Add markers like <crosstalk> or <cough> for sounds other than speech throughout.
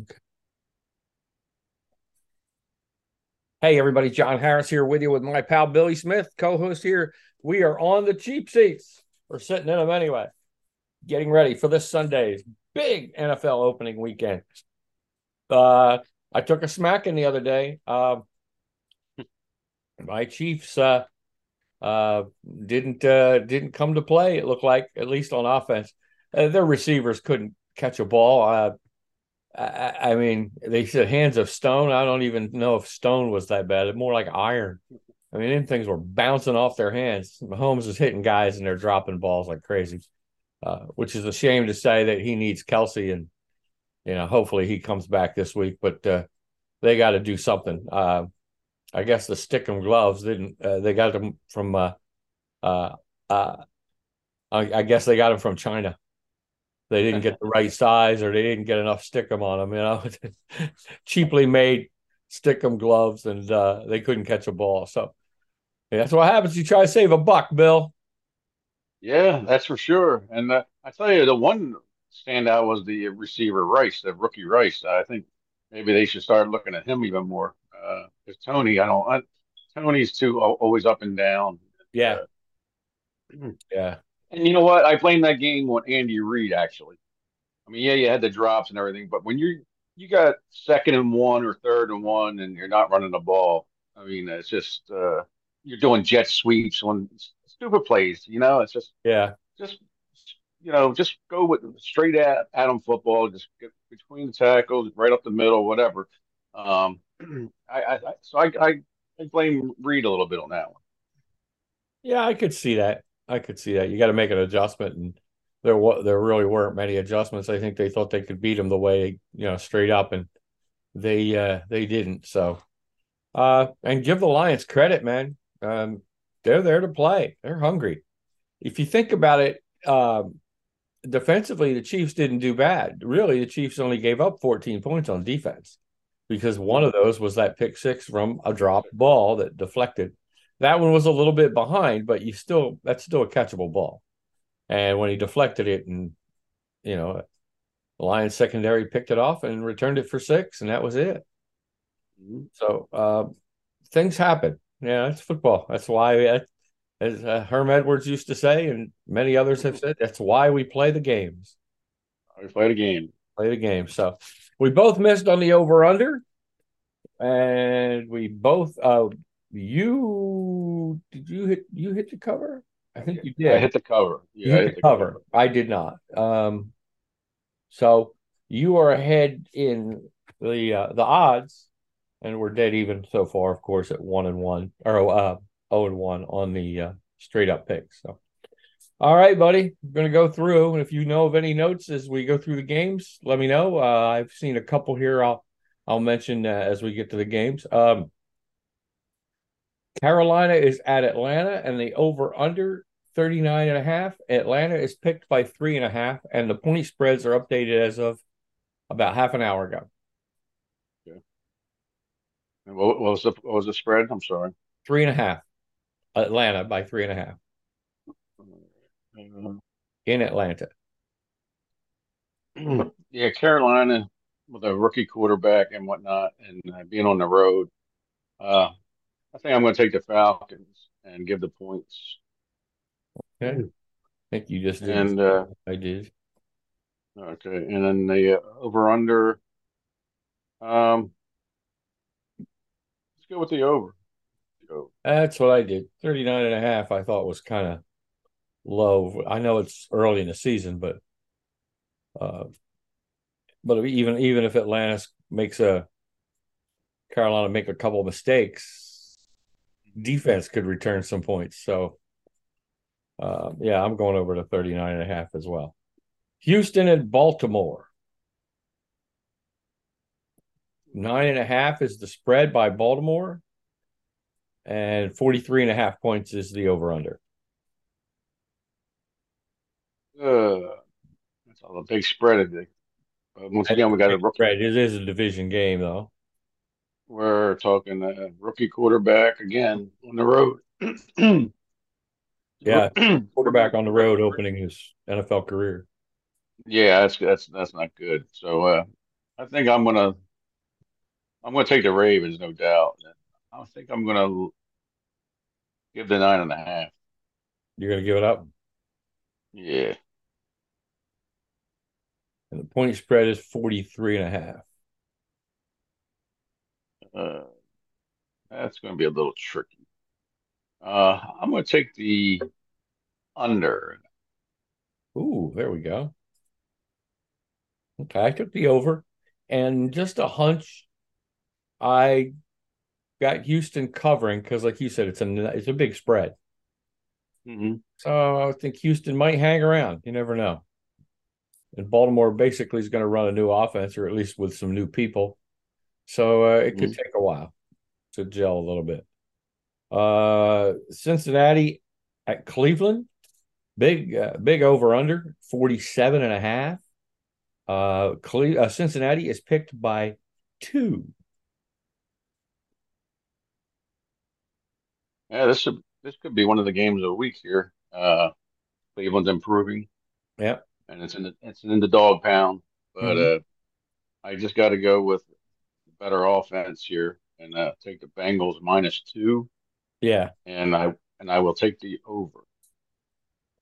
Okay. Hey, everybody. John Harris here with you with my pal Billy Smith, co host here. We are on the cheap seats. We're sitting in them anyway, getting ready for this Sunday's big NFL opening weekend. Uh, I took a smacking the other day. Uh, my Chiefs uh, uh, didn't uh, didn't come to play. It looked like, at least on offense, uh, their receivers couldn't catch a ball. I, I, mean, they said hands of stone. I don't even know if stone was that bad. More like iron. I mean, them things were bouncing off their hands. Mahomes is hitting guys and they're dropping balls like crazy, uh, which is a shame to say that he needs Kelce. and you know hopefully he comes back this week. But uh, they got to do something. Uh, I guess the stickum gloves didn't. Uh, they got them from. Uh, uh, I, I guess they got them from China they didn't get the right size or they didn't get enough stickum on them, you know, <laughs> cheaply made stickum gloves and uh, they couldn't catch a ball. So yeah, that's what happens. You try to save a buck, Bill. Yeah, that's for sure. And uh, I tell you, the one standout was the receiver Rice, the rookie Rice. I think maybe they should start looking at him even more. Because uh, Toney, I don't, I, Toney's too always up and down. Yeah. Uh, <clears throat> yeah. And you know what? I blamed that game on Andy Reid. Actually, I mean, yeah, you had the drops and everything, but when you you got second and one or third and one, and you're not running the ball, I mean, it's just uh, you're doing jet sweeps on stupid plays. You know, it's just yeah, just you know, just go with straight at Adam football. Just get between the tackles, right up the middle, whatever. Um, <clears throat> I, I so I, I I blame Reid a little bit on that one. Yeah, I could see that. I could see that. You got to make an adjustment, and there there really weren't many adjustments. I think they thought they could beat them the way you know straight up, and they uh, they didn't. So, uh, and give the Lions credit, man. Um, they're there to play. They're hungry. If you think about it, um, defensively, the Chiefs didn't do bad. Really, the Chiefs only gave up 14 points on defense because one of those was that pick six from a dropped ball that deflected that one was a little bit behind, but you still that's still a catchable ball. And when he deflected it, and you know, the Lions secondary picked it off and returned it for six, and that was it. Mm-hmm. So uh, things happen. Yeah, it's football. That's why, as uh, Herm Edwards used to say, and many others have said, that's why we play the games. We play the game. Play the game. So we both missed on the over under, and we both uh, you did you hit you hit the cover? I think you did. I hit the cover. Yeah, hit, hit the cover. cover. I did not. Um, so you are ahead in the uh, the odds, and we're dead even so far, of course, at one and one or uh, oh and one on the uh, straight up picks. So, all right, buddy, I'm gonna go through, and if you know of any notes as we go through the games, let me know. Uh, I've seen a couple here. I'll I'll mention uh, as we get to the games. Um, Carolina is at Atlanta and the over under 39 and a half. Atlanta is picked by three and a half, and the point spreads are updated as of about half an hour ago. Okay. And what, what was the what was the spread? I'm sorry. Three and a half. Atlanta by three and a half. Uh, In Atlanta. <clears throat> Yeah, Carolina with a rookie quarterback and whatnot, and uh, being on the road. Uh, I think I'm going to take the Falcons and give the points. Okay. I think you just did. And uh, I did. Okay. And then the uh, over under. Um, let's go with the over. That's what I did. 39 and a half, I thought was kind of low. I know it's early in the season, but uh, but even even if Atlantis makes a Carolina make a couple of mistakes, defense could return some points. So, uh, yeah, I'm going over to 39 and a half as well. Houston and Baltimore. Nine and a half is the spread by Baltimore, and 43 and a half points is the over under. Uh, that's all a big spread. Uh, once again, we got a spread. It is a division game, though. We're talking a rookie quarterback again on the road. <clears throat> yeah, quarterback on the road opening his NFL career. Yeah, that's that's that's not good. So uh, I think I'm gonna I'm gonna take the Ravens, no doubt. I think I'm gonna give the nine and a half. You're going to give it up? Yeah. And the point spread is 43 and a half. Uh, that's going to be a little tricky. Uh, I'm going to take the under. Ooh, there we go. Okay, I took the over, and just a hunch. I got Houston covering because, like you said, it's a it's a big spread. Mm-hmm. So I think Houston might hang around. You never know. And Baltimore basically is going to run a new offense, or at least with some new people. So uh, it could mm-hmm. take a while to gel a little bit. Uh, Cincinnati at Cleveland, big uh, big over under 47 and a half. Uh, Cle- uh, Cincinnati is picked by two. Yeah, this should, this could be one of the games of the week here. Uh, Cleveland's improving. Yeah, and it's in the it's in the dog pound, but mm-hmm. uh, I just got to go with better offense here and uh, take the Bengals minus two. Yeah, and I and I will take the over.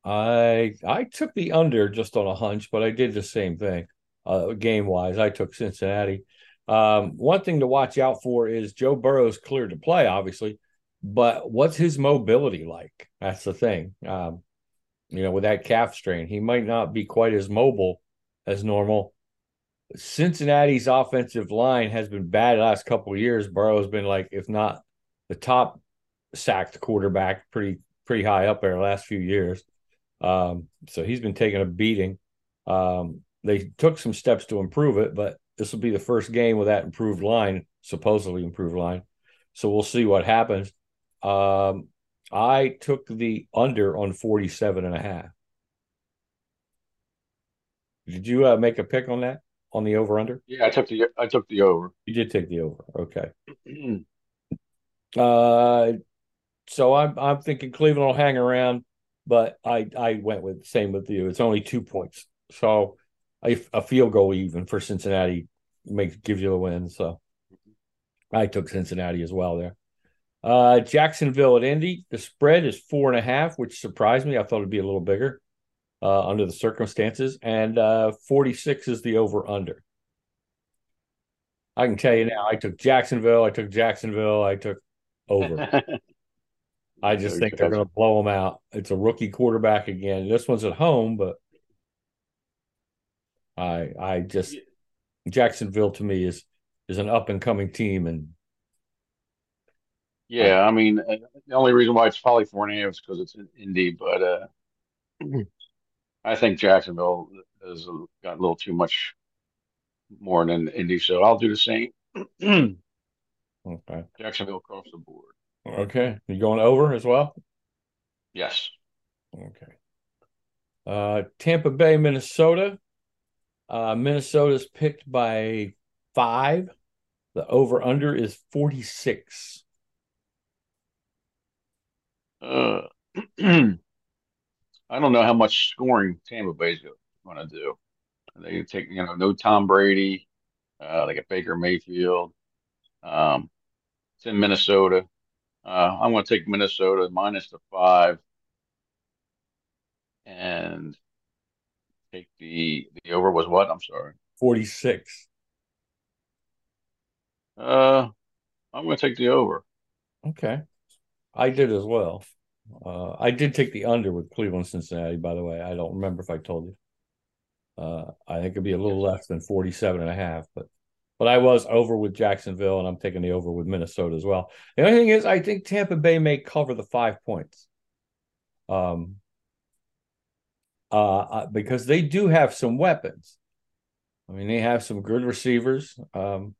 I I took the under just on a hunch, but I did the same thing. Uh, game wise, I took Cincinnati. Um, one thing to watch out for is Joe Burrow's clear to play, obviously, but what's his mobility like? That's the thing. Um, you know, with that calf strain, he might not be quite as mobile as normal. Cincinnati's offensive line has been bad the last couple of years. Burrow's been like, if not the top sacked quarterback, pretty pretty high up there the last few years. Um, so he's been taking a beating. Um, they took some steps to improve it, but this will be the first game with that improved line, supposedly improved line. So we'll see what happens. Um, I took the under on 47 and a half. Did you uh, make a pick on that on the over under? Yeah, I took the I took the over. You did take the over. Okay. <clears throat> uh so I'm I'm thinking Cleveland will hang around, but I I went with same with you. It's only 2 points. So a, a field goal even for Cincinnati makes gives you the win. So I took Cincinnati as well there. Uh, Jacksonville at Indy, the spread is four and a half, which surprised me. I thought it'd be a little bigger uh, under the circumstances. And uh, 46 is the over under. I can tell you now, I took Jacksonville. I took Jacksonville. I took over. <laughs> I just think they're going to blow them out. It's a rookie quarterback again. This one's at home, but I I just Jacksonville to me is is an up and coming team, and yeah, I mean, uh, the only reason why it's probably four and a half is because it's in Indy, but uh, I think Jacksonville has got a little too much more than Indy, so I'll do the same. okay. Jacksonville across the board. Okay. You going over as well? Yes. Okay. Uh, Tampa Bay, Minnesota. Uh, Minnesota's picked by five. The over under is 46. Uh, <clears throat> I don't know how much scoring Tampa Bay's going to do. They take, you know, no Tom Brady. Uh, they got Baker Mayfield. Um, it's in Minnesota. Uh, I'm going to take Minnesota minus the five and take the the over was what? I'm sorry. 46. Uh, I'm going to take the over. Okay. I did as well. Uh, I did take the under with Cleveland Cincinnati, by the way. I don't remember if I told you. Uh, I think it'd be a little less than 47 and a half, but but I was over with Jacksonville and I'm taking the over with Minnesota as well. The only thing is I think Tampa Bay may cover the five points. Um uh, uh because they do have some weapons. I mean, they have some good receivers. Um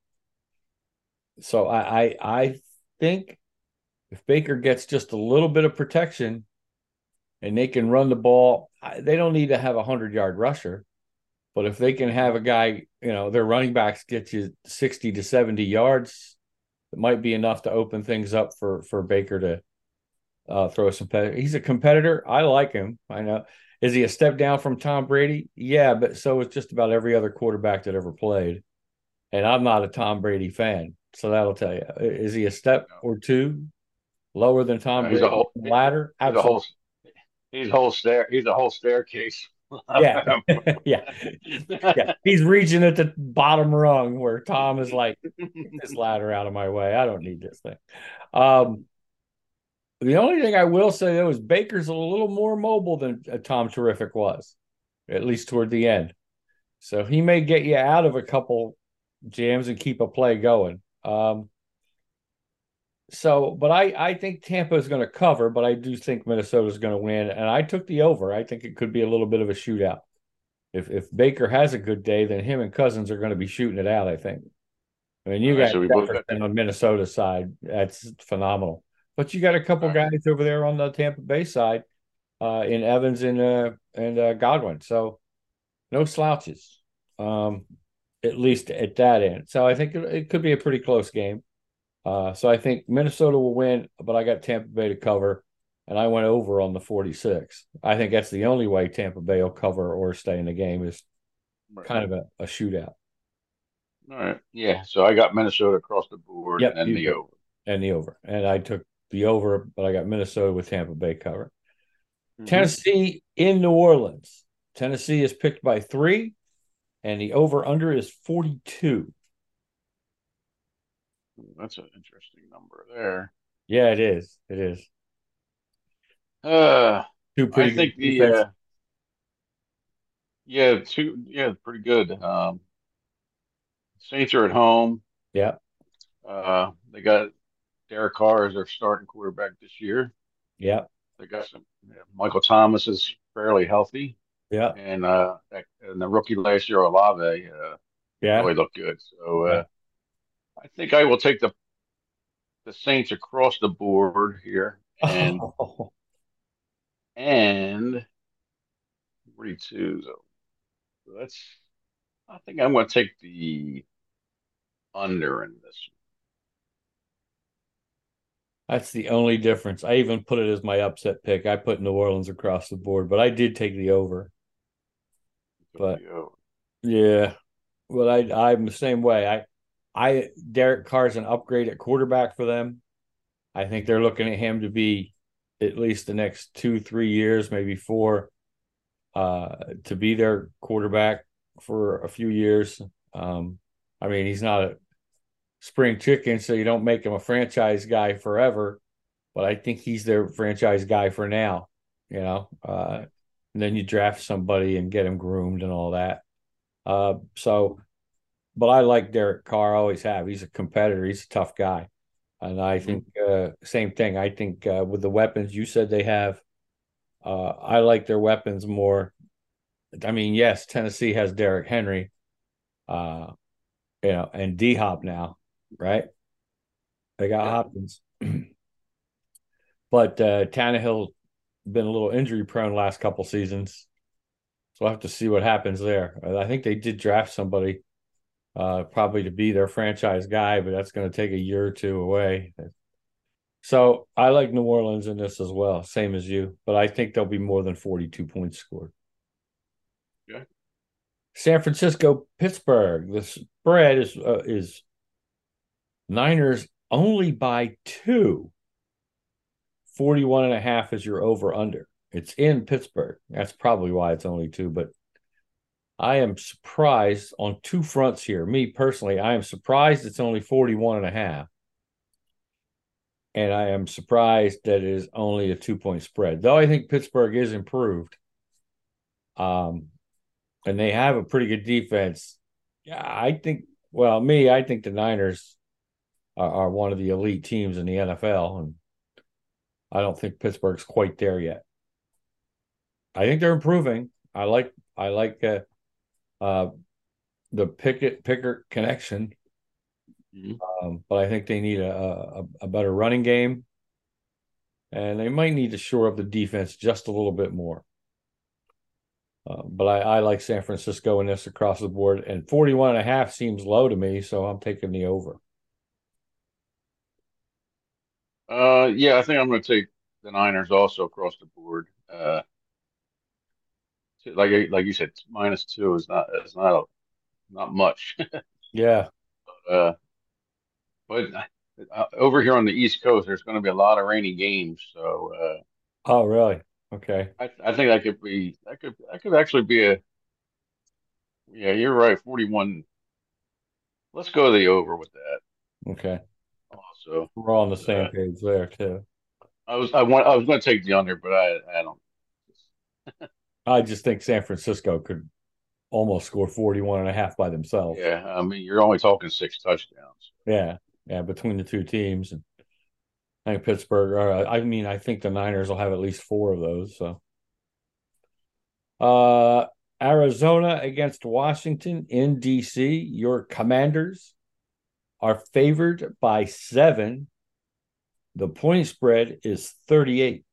so I I, I think if Baker gets just a little bit of protection and they can run the ball, they don't need to have a 100 yard rusher. But if they can have a guy, you know, their running backs get you 60 to 70 yards, it might be enough to open things up for for Baker to uh, throw some. He's a competitor. I like him. I know. Is he a step down from Tom Brady? Yeah, but so is just about every other quarterback that ever played. and I'm not a Tom Brady fan, so that'll tell you. Is he a step or two lower than Tom He's Brady a whole ladder? he's Absolutely. whole he's a whole stair he's a whole staircase. Yeah, <laughs> <laughs> yeah, yeah. He's reaching at the bottom rung where Tom is like, "Get this ladder out of my way. I don't need this thing. Um, the only thing I will say though is Baker's a little more mobile than uh, Tom Terrific was, at least toward the end. So he may get you out of a couple jams and keep a play going. Um, so, but I I think Tampa is going to cover, but I do think Minnesota is going to win, and I took the over. I think it could be a little bit of a shootout. If if Baker has a good day, then him and Cousins are going to be shooting it out. I think. I mean, you right, got so we both Jefferson on Minnesota side. That's phenomenal. But you got a couple right. guys over there on the Tampa Bay side, uh, in Evans and uh, and uh, Godwin. So no slouches, um, at least at that end. So I think it, it could be a pretty close game. Uh, so I think Minnesota will win, but I got Tampa Bay to cover, and I went over on the 46. I think that's the only way Tampa Bay will cover or stay in the game is Right. kind of a, a shootout All right. Yeah. So I got Minnesota across the board Yep, and the over. and the over. And I took the over, but I got Minnesota with Tampa Bay cover. Mhm. Tennessee in New Orleans. Tennessee is picked by three, and the over under is 42. That's an interesting number there. Yeah, it is. It is. Uh, Two pretty I think good the uh, yeah two yeah pretty good. Um, Saints are at home. yeah, Uh, they got Derek Carr as their starting quarterback this year. yeah, They got some. yeah, Michael Thomas is fairly healthy, yeah, and uh, and the rookie last year Olave uh, yeah. really looked good. So uh, I think I will take the the Saints across the board here, and Oh, <laughs> and 42. So that's. I think I'm going to take the under in this. that's the only difference. I even put it as my upset pick. I put New Orleans across the board, but I did take the over. But- Yeah. Well, I I'm the same way. I I Derek Carr is an upgrade at quarterback for them. I think they're looking at him to be at least the next two, three years, maybe four, uh, to be their quarterback for a few years. Um, I mean, he's not a spring chicken, so you don't make him a franchise guy forever, but I think he's their franchise guy for now, you know. Uh, and then you draft somebody and get him groomed and all that. Uh, so, but I like Derek Carr, I always have. He's a competitor, he's a tough guy. And I Mhm. think, uh, same thing. I think uh, with the weapons you said they have, uh, I like their weapons more. I mean, yes, Tennessee has Derrick Henry, uh, you know, and D Hop now, right? They got Yeah. Hopkins. <clears throat> but uh Tannehill been a little injury prone last couple seasons. So I will have to see what happens there. I think they did draft somebody uh probably to be their franchise guy, but that's going to take a year or two away. So I like New Orleans in this as well, same as you, but I think there'll be more than 42 points scored. Okay. San Francisco, Pittsburgh. The spread is uh, is Niners only by two. 41 and a half is your over under. It's in Pittsburgh. That's probably why it's only two, but I am surprised on two fronts here. Me personally, I am surprised it's only 41 and a half. And I am surprised that it is only a two point spread, though I think Pittsburgh is improved. Um, and they have a pretty good defense. Yeah, I think, well, me, I think the Niners are, are one of the elite teams in the NFL. And I don't think Pittsburgh's quite there yet. I think they're improving. I like, I like, uh, uh, the Pickett Pickens connection. Mhm. Um, but I think they need a, a a better running game, and they might need to shore up the defense just a little bit more. Uh, but I, I like San Francisco in this across the board, and 41 and a half seems low to me, so I'm taking the over. Uh, yeah, I think I'm going to take the Niners also across the board. Uh, like like you said, minus two is not is not a, not much. <laughs> Yeah, Uh, but uh, over here on the East Coast, there's going to be a lot of rainy games. So uh, Oh, really? Okay. I, I think that could be that could that could actually be a yeah. You're right. 41. Let's go to the over with that. Okay. Also, We're all on the same Uh, page there too. I was I want I was going to take the under, but I I don't. I just think San Francisco could almost score 41 and a half by themselves. Yeah, I mean you're only talking six touchdowns. Yeah. Yeah. Between the two teams. And I think Pittsburgh, or I mean, I think the Niners will have at least four of those. So, uh, Arizona against Washington in DC. Your commanders are favored by seven. The point spread is 38.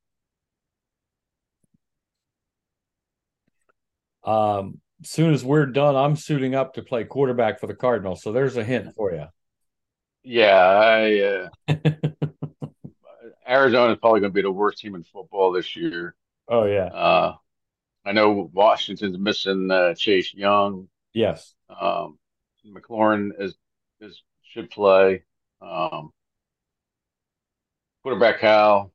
Um, soon as we're done, I'm suiting up to play quarterback for the Cardinals. So there's a hint for you. Yeah, I uh, <laughs> Arizona is probably going to be the worst team in football this year. oh, yeah. Uh, I know Washington's missing uh, Chase Young. Yes. Um, McLaurin is is should play. Um, quarterback Howell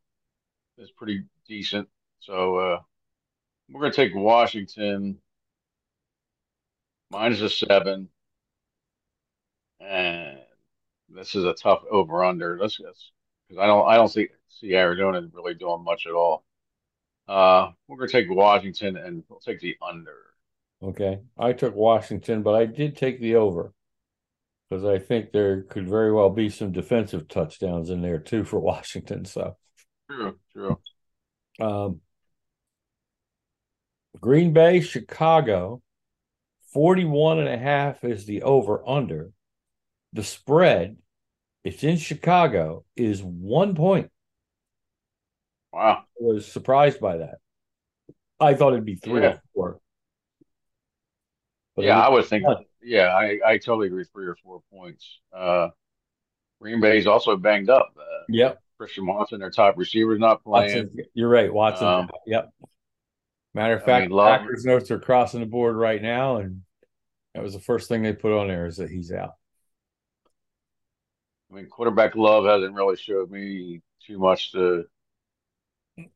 is pretty decent. So uh, we're going to take Washington minus a seven, and this is a tough over under. Let's guess because I don't I don't see see Arizona really doing much at all. Uh, we're going to take Washington and we'll take the under. Okay. I took Washington, but I did take the over because I think there could very well be some defensive touchdowns in there too for <laughs> Washington. So, True, true. um, Green Bay, Chicago, 41 and a half is the over under. The spread, it's in Chicago, is one point. Wow. I was surprised by that. I thought it'd be three Yeah. or four. But yeah, I was would think. Yeah, I, I totally agree. Three or four points. Uh, Green Bay's also banged up. Uh, Yep. Christian Watson, their top receiver's not playing. You're right. Watson. Um, yep. Matter of fact, Packers notes are crossing the board right now, and that was the first thing they put on there is that he's out. I mean, quarterback Love hasn't really showed me too much to.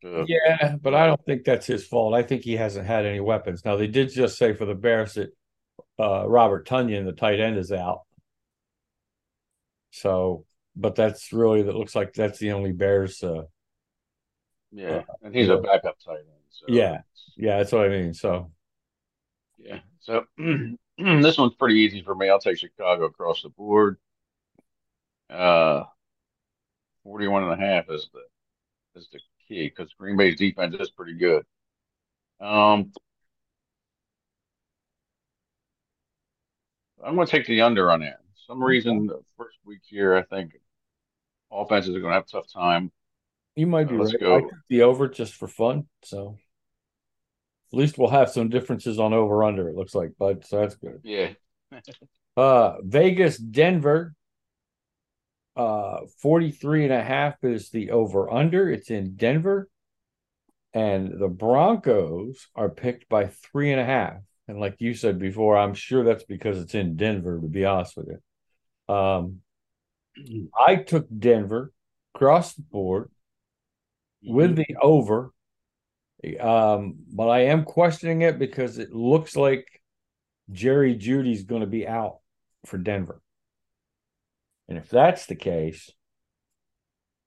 to Yeah, but I don't think that's his fault. I think he hasn't had any weapons. Now they did just say for the Bears that uh, Robert Tonyan, the tight end, is out. So, but that's really that looks like that's the only Bears. Uh, yeah, and he's a backup tight end. So Yeah. yeah, that's what I mean. So, yeah. So <clears throat> this one's pretty easy for me. I'll take Chicago across the board. Uh, 41 and a half is the is the key because Green Bay's defense is pretty good. Um, I'm going to take the under on that. For some reason, the first week here, I think offenses are going to have a tough time. You might be let's right. go. I took the over just for fun. So at least we'll have some differences on over under, it looks like, bud. So that's good. Yeah. <laughs> Uh Vegas, Denver. Uh 43 and a half is the over under. It's in Denver. And the Broncos are picked by three and a half. And like you said before, I'm sure that's because it's in Denver, to be honest with you. Um I took Denver across the board with the over. Um, but I am questioning it because it looks like Jerry Jeudy's going to be out for Denver. And if that's the case,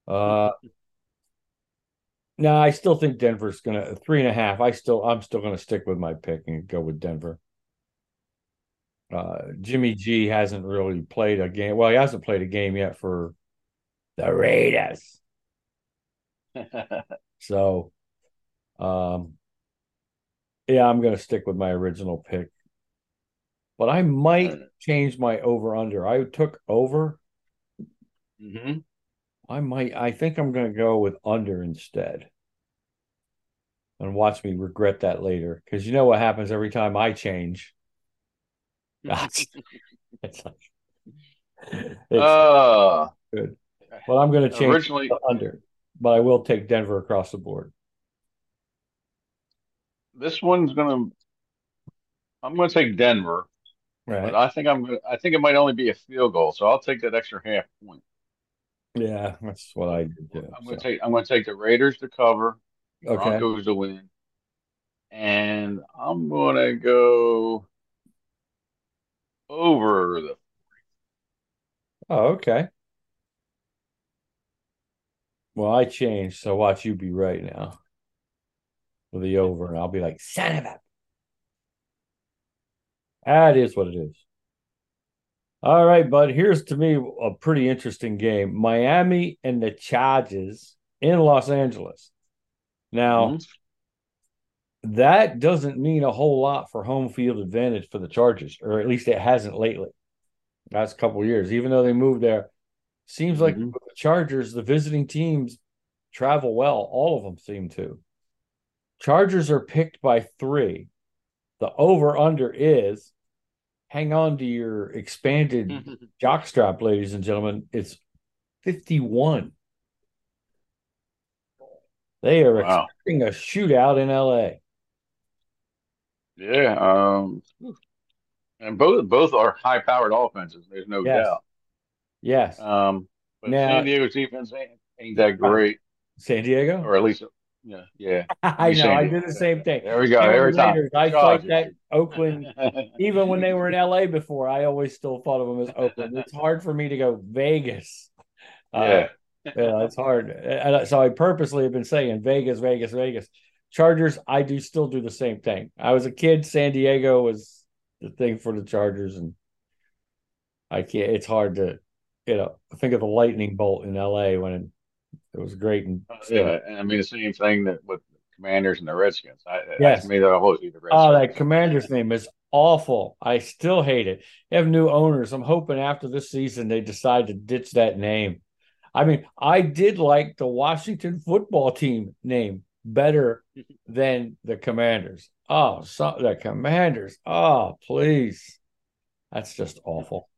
uh, no, I still think Denver's going to three and a half. I still, I'm still going to stick with my pick and go with Denver. Uh, Jimmy G hasn't really played a game. Well, he hasn't played a game yet for the Raiders. So, um, yeah, I'm going to stick with my original pick. But I might change my over under. I took over. hmm I might, I think I'm going to go with under instead. And watch me regret that later. Because you know what happens every time I change? <laughs> it's, like, <laughs> it's, Uh, well, I'm going to change originally, under, but I will take Denver across the board. this one's gonna. I'm gonna take Denver, Right. but I think I'm gonna, I think it might only be a field goal, so I'll take that extra half point. Yeah, that's what I did. I'm gonna so. take I'm gonna take the Raiders to cover, Okay. Broncos to win, and I'm gonna go over the. Oh, okay. Well, I changed, so watch you be right now with the over, and I'll be like, son of a. That is what it is. All right, bud. Here's to me a pretty interesting game: Miami and the Chargers in Los Angeles. Now, Mhm. that doesn't mean a whole lot for home field advantage for the Chargers, or at least it hasn't lately. Last couple of years, even though they moved there, seems like Mhm. the Chargers, the visiting teams travel well. All of them seem to. Chargers are picked by three. The over under is hang on to your expanded <laughs> jockstrap, ladies and gentlemen. It's 51. They are Wow. expecting a shootout in LA. Yeah. Um. And both both are high powered offenses. There's no Yes. doubt. Yes. Um. But Now- San Diego's defense ain't, ain't that great, San Diego? or at least, yeah, yeah. <laughs> I know. I did the same thing. There we go. Every time. I fight Chargers. that Oakland. <laughs> Even when they were in LA before, I always still thought of them as Oakland. It's hard for me to go Vegas. Uh, yeah. yeah, it's hard. And so I purposely have been saying Vegas, Vegas, Vegas. Chargers, I do still do the same thing. I was a kid, San Diego was the thing for the Chargers, and I can't. It's hard to, you know, think of the lightning bolt in LA when it was great. And oh, Yeah, and I mean the same thing that with Commanders and the Redskins. I, Yes. to me, they'll always be the Redskins. Oh, that commander's name is awful. I still hate it. They have new owners. I'm hoping after this season they decide to ditch that name. I mean, I did like the Washington football team name better <laughs> than the Commanders. Oh, so the Commanders. Oh, please. That's just awful.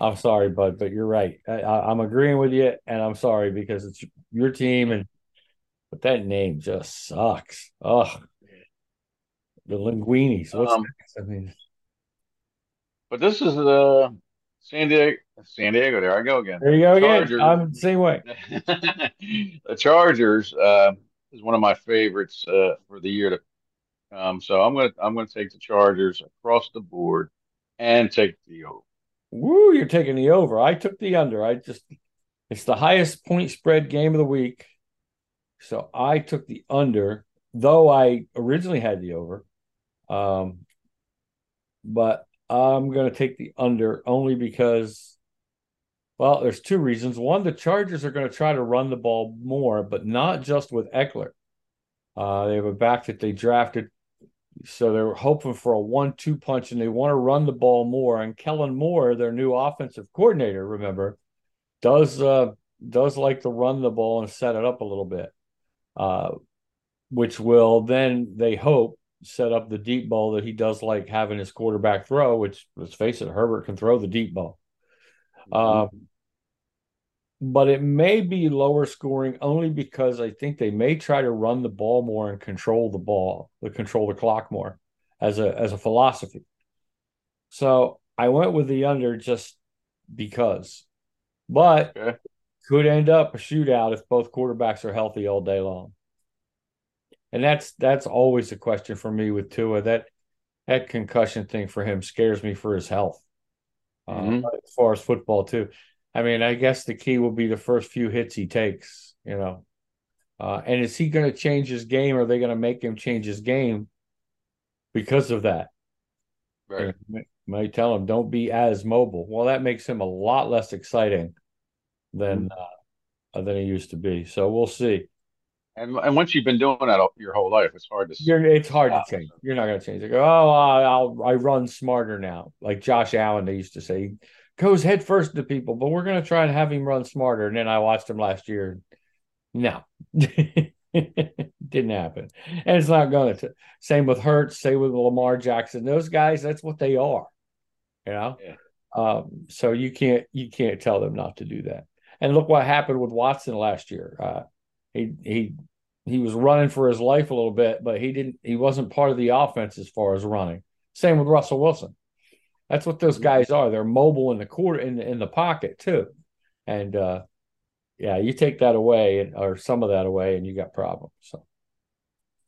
I'm sorry, bud, but you're right. I, I, I'm agreeing with you, and I'm sorry because it's your team, and but that name just sucks. Oh, The linguinis. What's Um? I mean, But this is the San Diego. San Diego. There I go again. there you go again. I'm the same way. <laughs> the Chargers uh, is one of my favorites uh, for the year to come. So I'm gonna I'm gonna take the Chargers across the board and take the over. Woo, you're taking the over. I took the under. I just it's the highest point spread game of the week. So I took the under, though I originally had the over. Um but I'm gonna take the under only because well, there's two reasons. One, the Chargers are going to try to run the ball more, but not just with Ekeler. Uh, they have a back that they drafted so they're hoping for a one-two punch, and they want to run the ball more. And Kellen Moore, their new offensive coordinator, remember, does uh, does like to run the ball and set it up a little bit, uh, which will then they hope set up the deep ball that he does like having his quarterback throw. Which let's face it, Herbert can throw the deep ball. Um, but it may be lower scoring only because I think they may try to run the ball more and control the ball, the control the clock more as a as a philosophy. So I went with the under just because, but Okay. could end up a shootout if both quarterbacks are healthy all day long. And that's that's always a question for me with Tua. That that concussion thing for him scares me for his health. Uh, Mhm. as far as football too. I mean, I guess the key will be the first few hits he takes, you know. Uh, and is he going to change his game? Or are they going to make him change his game because of that? Right. Might tell him, don't be as mobile. Well, that makes him a lot less exciting than uh, than he used to be. So we'll see. And and once you've been doing that all, your whole life, it's hard to. You're, it's hard to change. You're not going to change it. Go, oh, I- I'll I run smarter now. Like Josh Allen, they used to say, goes head first to people, but we're going to try and have him run smarter. And then I watched him last year. No, <laughs> didn't happen, and it's not going to. Same with Hurts, Same with Lamar Jackson. Those guys, that's what they are. You know. Yeah. Um, so you can't you can't tell them not to do that. And look what happened with Watson last year. Uh, he he he was running for his life a little bit, but he didn't. He wasn't part of the offense as far as running. Same with Russell Wilson. That's what those guys are. They're mobile in the quarter in the, in the pocket too, and uh, yeah, you take that away or some of that away, and you got problems. So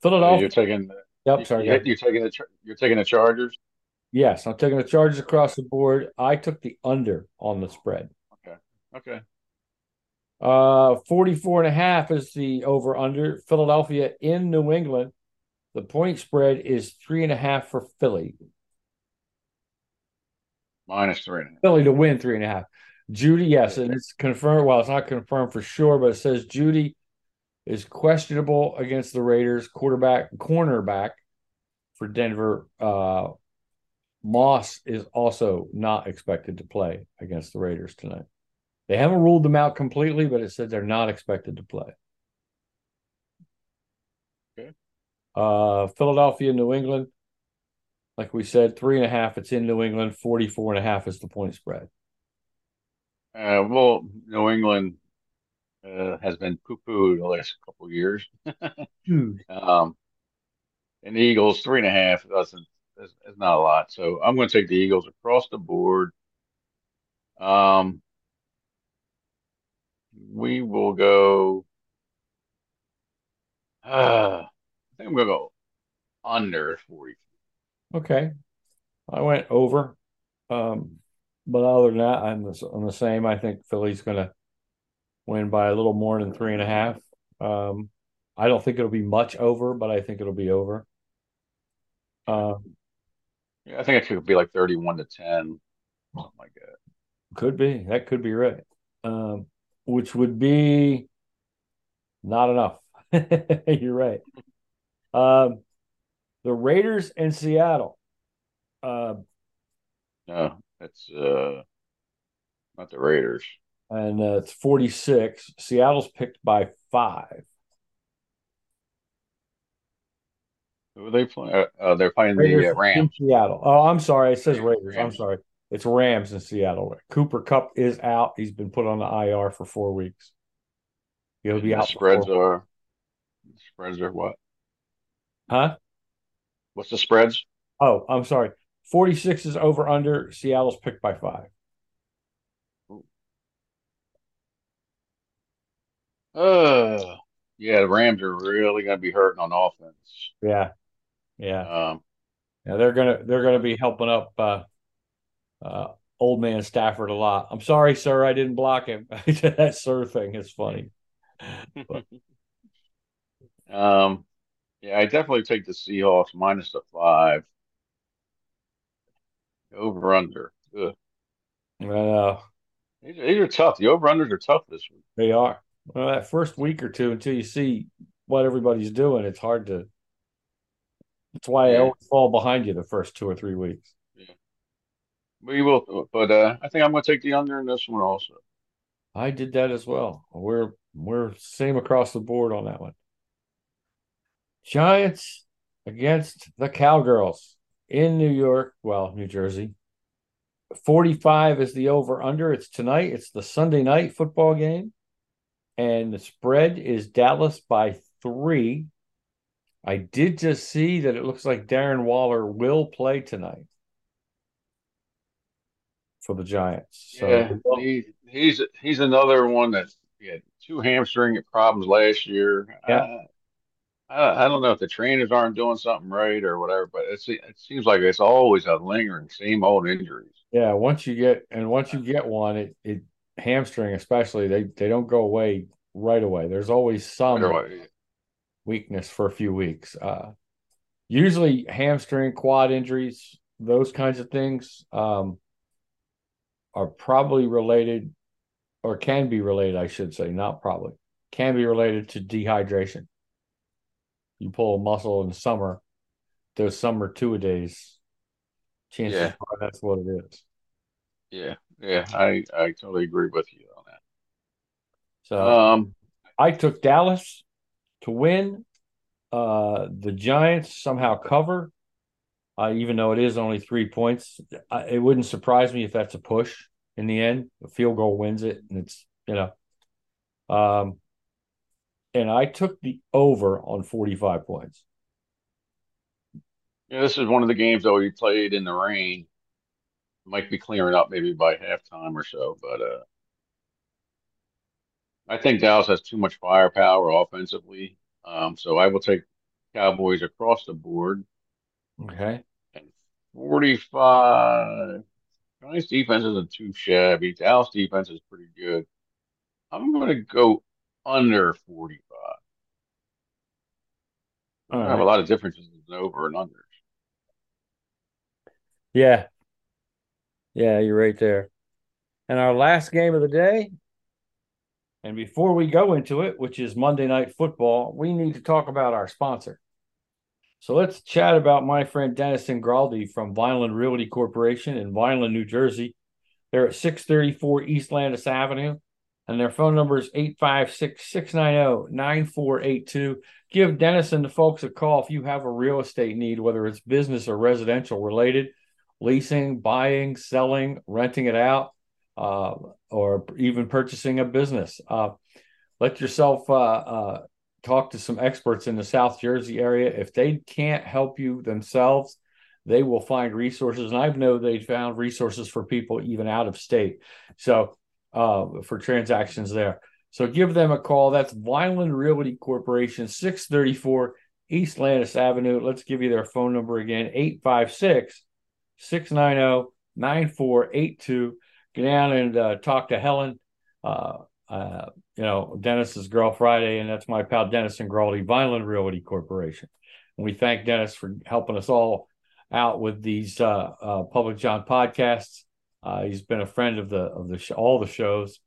Philadelphia, You're taking. The, Yep, sorry. You, you're taking the you're taking the Chargers. Yes, I'm taking the Chargers across the board. I took the under on the spread. Okay. Okay. Uh 44 and a half is the over under. Philadelphia in New England. The point spread is three and a half for Philly. Minus three and a half. Philly to win three and a half. Jeudy, yes, and it's confirmed. Well, it's not confirmed for sure, but it says Jeudy is questionable against the Raiders. Quarterback, cornerback for Denver. Uh, Moss is also not expected to play against the Raiders tonight. They haven't ruled them out completely, but it said they're not expected to play. Okay. Uh, Philadelphia, New England. Like we said, three and a half. It's in New England. 44 and a half is the point spread. Uh, well, New England uh, has been poo-pooed the last couple of years. <laughs> um, and the Eagles three and a half doesn't is, is not a lot. So I'm going to take the Eagles across the board. Um, we will go. Uh, I think I'm going to go under 40. Okay. I went over. Um, but other than that, I'm the, I'm the same. I think Philly's going to win by a little more than three and a half. Um, I don't think it'll be much over, but I think it'll be over. Um, yeah, I think it could be like 31 to 10. Oh my God. Could be. That could be right. Um, which would be not enough. <laughs> You're right. Um, the Raiders and Seattle. Uh, no, that's uh, not the Raiders. And uh, it's 46. Seattle's picked by five. Who are they playing? Uh, uh, they're playing Raiders the uh, Rams. Seattle. Oh, I'm sorry. It says Raiders. Rams. I'm sorry. It's Rams in Seattle. Cooper Kupp is out. He's been put on the IR for four weeks. He'll be out. Spreads are spreads are what? Huh? What's the spreads? Oh, I'm sorry. 46 is over under. Seattle's picked by five. Uh, yeah, the Rams are really going to be hurting on offense. Yeah, yeah, um, yeah. They're gonna they're gonna be helping up uh, uh, old man Stafford a lot. I'm sorry, sir, I didn't block him. <laughs> that sir thing is funny. <laughs> um, yeah, I definitely take the Seahawks minus the five. Over under. Ugh. Uh, these, these are tough. The over unders are tough this week. They are. Well, that first week or two, until you see what everybody's doing, it's hard to. That's why yeah. I always fall behind you the first two or three weeks. Yeah, we will, but uh, I think I'm going to take the under in this one also. I did that as well. We're we're same across the board on that one. Giants against the Cowgirls in New York, well, New Jersey. 45 is the over under. It's tonight. It's the Sunday night football game and the spread is Dallas by three. I did just see that it looks like Darren Waller will play tonight for the Giants. So yeah, he, he's he's another one that he had two hamstring problems last year. Yeah. Uh, I, I don't know if the trainers aren't doing something right or whatever, but it's, it seems like it's always a lingering, same old injuries. Yeah, once you get and once you get one, it, it hamstring especially they they don't go away right away. There's always some right weakness for a few weeks. Uh, usually hamstring, quad injuries, those kinds of things um, are probably related or can be related, I should say, not probably, can be related to dehydration. You pull a muscle in summer, those summer two a days, chances yeah. are that's what it is. Yeah, yeah, I I totally agree with you on that. So um, I took Dallas to win. Uh, the Giants somehow cover, uh, even though it is only three points. I, it wouldn't surprise me if that's a push in the end. A field goal wins it, and it's you know. Um, and I took the over on forty-five points. Yeah, this is one of the games that we played in the rain might be clearing up maybe by halftime or so. But uh, I think Dallas has too much firepower offensively. Um, so I will take Cowboys across the board. Okay. And 45. Giants defense isn't too shabby. Dallas defense is pretty good. I'm going to go under 45. I have a lot of differences in over and unders. Yeah. Yeah, you're right there. And our last game of the day, and before we go into it, which is Monday Night Football, we need to talk about our sponsor. So let's chat about my friend Dennis Ingraldi from Vineland Realty Corporation in Vineland, New Jersey. They're at 634 East Landis Avenue, and their phone number is 856 690 9482. Give Dennis and the folks a call if you have a real estate need, whether it's business or residential related, leasing, buying, selling, renting it out, uh, or even purchasing a business. Uh, let yourself uh, uh talk to some experts in the South Jersey area. If they can't help you themselves, they will find resources. And I know they found resources for people even out of state. So uh, for transactions there. So give them a call. That's Vineland Realty Corporation, 634 East Landis Avenue. Let's give you their phone number again, 856 690 9482. Get down and uh, talk to Helen. Uh, uh, you know, Dennis's Girl Friday, and that's my pal Dennis Ingraldi, Vineland Realty Corporation. And we thank Dennis for helping us all out with these uh, uh, Public John podcasts. Uh, he's been a friend of the of the sh- all the shows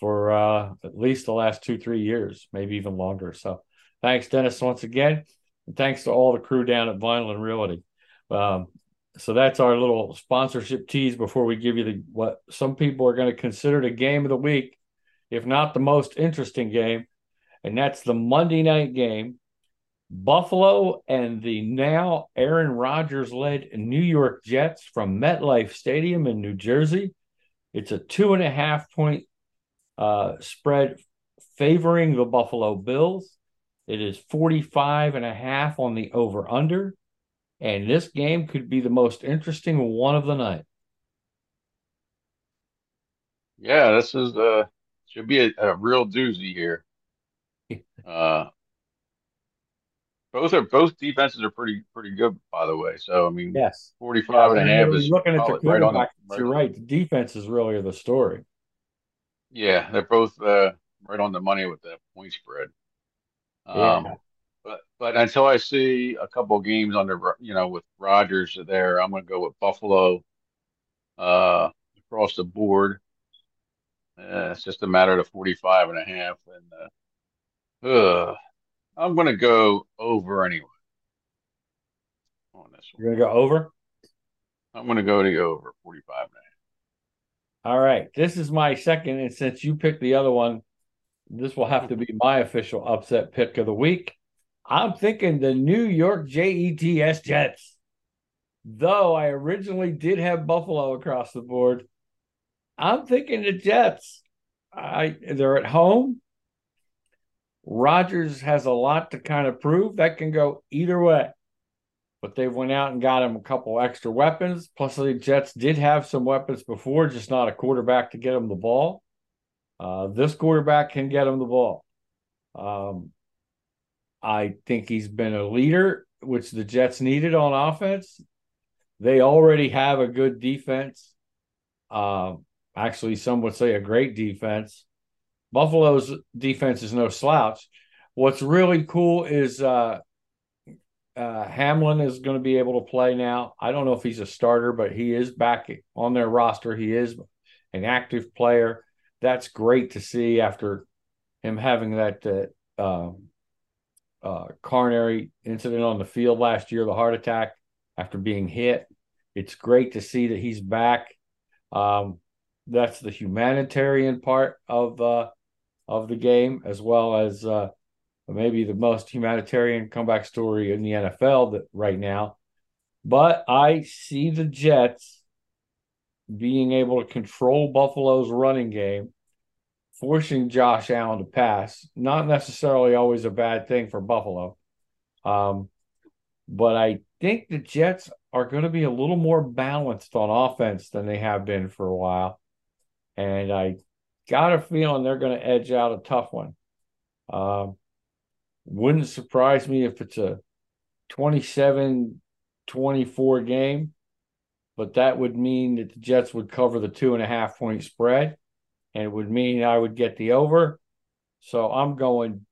for uh, at least the last two three years, maybe even longer. So thanks, Dennis, once again, and thanks to all the crew down at Vineland Realty. Um, so that's our little sponsorship tease before we give you the what some people are going to consider the game of the week if not the most interesting game, and that's the Monday night game. Buffalo and the now Aaron Rodgers led New York Jets from MetLife Stadium in New Jersey. It's a two and a half point uh, spread favoring the Buffalo Bills. It is 45 and a half on the over under. And this game could be the most interesting one of the night. Yeah, this is uh should be a, a real doozy here. <laughs> Uh, both are both defenses are pretty pretty good, by the way. So I mean, yes, 45 and a half is looking at the right on the, right. You're right. The defense is really the story. Yeah, they're both uh, right on the money with that point spread. Um, yeah. But but until I see a couple games under you know with Rodgers there, I'm going to go with Buffalo uh, across the board. Uh, it's just a matter of 45 and a half. And uh, I'm going to go over anyway on this one. You're going to go over? I'm going to go to over 45 and a half. All right. This is my second. And since you picked the other one, this will have to be my official upset pick of the week. I'm thinking the New York Jets Jets. Though I originally did have Buffalo across the board, I'm thinking the Jets. I they're at home. Rodgers has a lot to kind of prove. That can go either way. But they went out and got him a couple extra weapons. Plus, the Jets did have some weapons before, just not a quarterback to get him the ball. Uh, this quarterback can get him the ball. Um, I think he's been a leader, which the Jets needed on offense. They already have a good defense. Um, Actually, some would say a great defense. Buffalo's defense is no slouch. What's really cool is uh, uh, Hamlin is going to be able to play now. I don't know if he's a starter, but he is back on their roster. He is an active player. That's great to see after him having that uh, um, uh, coronary incident on the field last year, the heart attack after being hit. It's great to see that he's back. Um, that's the humanitarian part of uh, of the game, as well as uh, maybe the most humanitarian comeback story in the NFL that right now. But I see the Jets being able to control Buffalo's running game, forcing Josh Allen to pass. Not necessarily always a bad thing for Buffalo. Um, but I think the Jets are going to be a little more balanced on offense than they have been for a while. And I got a feeling they're going to edge out a tough one. Um, wouldn't surprise me if it's a 27 24 game, but that would mean that the Jets would cover the two and a half point spread, and it would mean I would get the over. So I'm going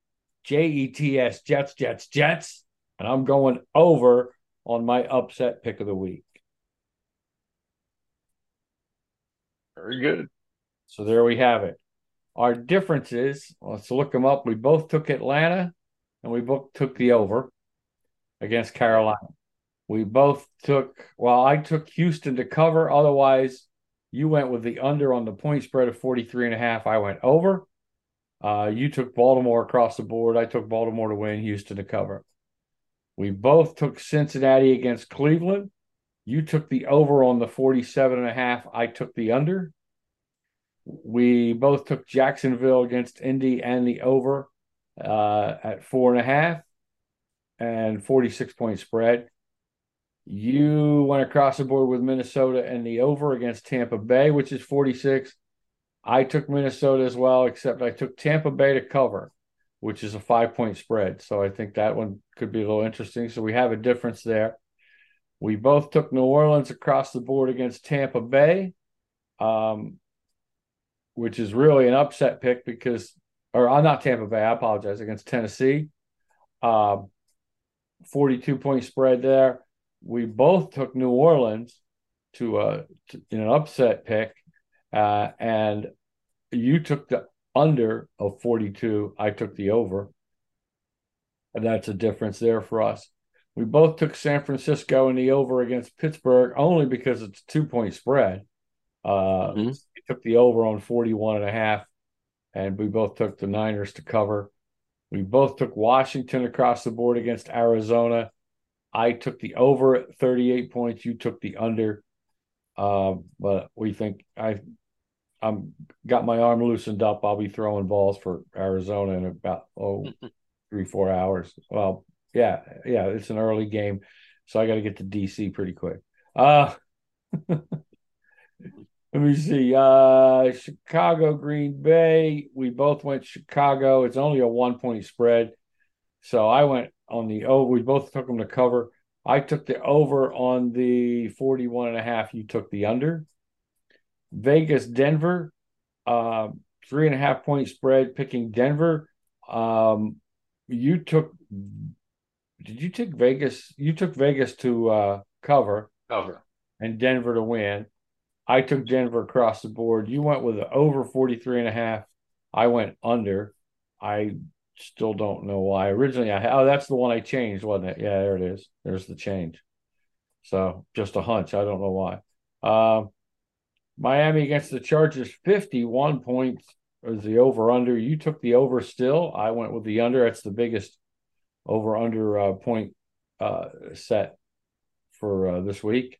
J E T S, Jets, Jets, Jets, and I'm going over on my upset pick of the week. Very good. So there we have it. Our differences, let's look them up. We both took Atlanta and we both took the over against Carolina. We both took, well, I took Houston to cover. Otherwise, you went with the under on the point spread of 43 and a half. I went over. Uh, you took Baltimore across the board. I took Baltimore to win, Houston to cover. We both took Cincinnati against Cleveland. You took the over on the 47 and a half. I took the under. We both took Jacksonville against Indy and the over uh, at four and a half and 46 point spread. You went across the board with Minnesota and the over against Tampa Bay, which is 46. I took Minnesota as well, except I took Tampa Bay to cover, which is a five point spread. So I think that one could be a little interesting. So we have a difference there. We both took New Orleans across the board against Tampa Bay. Um, which is really an upset pick because, or I'm not Tampa Bay, I apologize, against Tennessee. Uh, 42 point spread there. We both took New Orleans to, uh, to in an upset pick, uh, and you took the under of 42. I took the over. And that's a difference there for us. We both took San Francisco in the over against Pittsburgh only because it's a two point spread. Uh, mm-hmm took the over on 41 and a half, and we both took the Niners to cover. We both took Washington across the board against Arizona. I took the over at 38 points. You took the under. Uh, but we think I I'm got my arm loosened up. I'll be throwing balls for Arizona in about oh <laughs> three, four hours. Well, yeah, yeah, it's an early game. So I got to get to DC pretty quick. Uh <laughs> Let me see. Uh, Chicago, Green Bay. We both went Chicago. It's only a one point spread. So I went on the over. We both took them to cover. I took the over on the 41 and a half. You took the under. Vegas, Denver. Uh, three and a half point spread, picking Denver. Um, you took, did you take Vegas? You took Vegas to uh, cover. Cover. And Denver to win. I took Denver across the board. You went with over 43 and a half. I went under. I still don't know why. Originally, I oh, that's the one I changed, wasn't it? Yeah, there it is. There's the change. So just a hunch. I don't know why. Uh, Miami against the Chargers, 51 points is the over under. You took the over still. I went with the under. That's the biggest over under uh, point uh, set for uh, this week.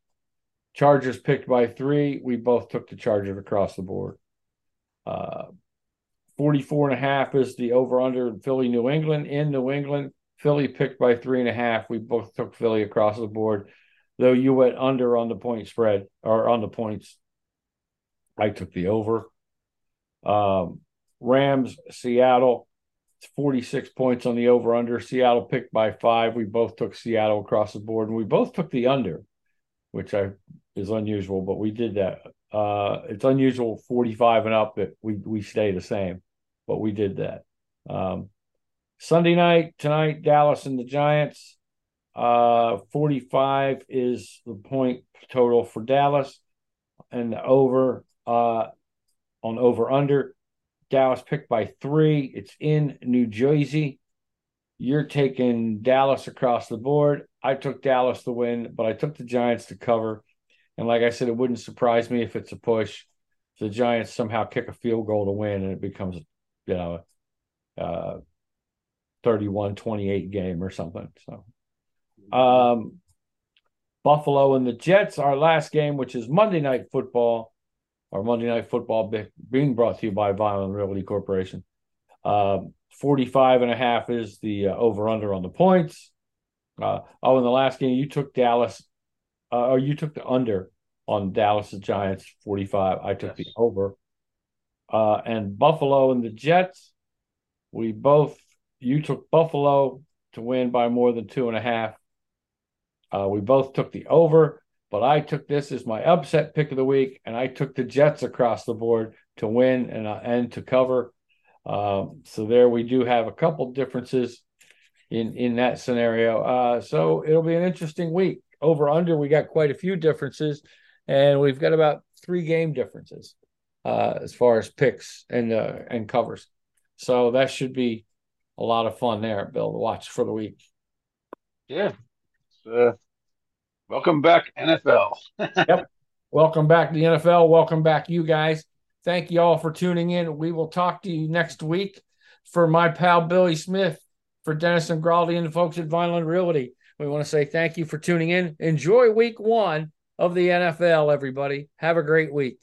Chargers picked by three. We both took the Chargers across the board. Uh, 44 and a half is the over under Philly, New England. In New England, Philly picked by three and a half. We both took Philly across the board, though you went under on the point spread or on the points. I took the over. Um, Rams, Seattle, 46 points on the over under. Seattle picked by five. We both took Seattle across the board, and we both took the under, which I is unusual, but we did that. Uh, it's unusual 45 and up that we we stay the same, but we did that. Um, Sunday night tonight, Dallas and the Giants. Uh, 45 is the point total for Dallas, and over uh, on over under. Dallas picked by three. It's in New Jersey. You're taking Dallas across the board. I took Dallas to win, but I took the Giants to cover. And like I said, it wouldn't surprise me if it's a push. If the Giants somehow kick a field goal to win and it becomes, you know, uh 31-28 game or something. So um Buffalo and the Jets, our last game, which is Monday night football, or Monday night football being brought to you by Vineland Realty Corporation. Um, 45 and a half is the uh, over under on the points. Uh, oh, in the last game, you took Dallas Uh, oh, you took the under on Dallas the Giants 45. I took yes. the over. Uh, and Buffalo and the Jets, we both, you took Buffalo to win by more than two and a half. Uh, we both took the over, but I took this as my upset pick of the week, and I took the Jets across the board to win and uh, and to cover. Um, so there we do have a couple differences in in that scenario. Uh, so it'll be an interesting week. Over under, we got quite a few differences, and we've got about three game differences uh, as far as picks and uh, and covers. So that should be a lot of fun there, Bill, to watch for the week. Yeah. Uh, welcome back, NFL. <laughs> yep. Welcome back to the NFL. Welcome back, you guys. Thank you all for tuning in. We will talk to you next week. For my pal Billy Smith, for Dennis Ingraldi and the folks at Vineland Realty, we want to say thank you for tuning in. Enjoy week one of the NFL, everybody. Have a great week.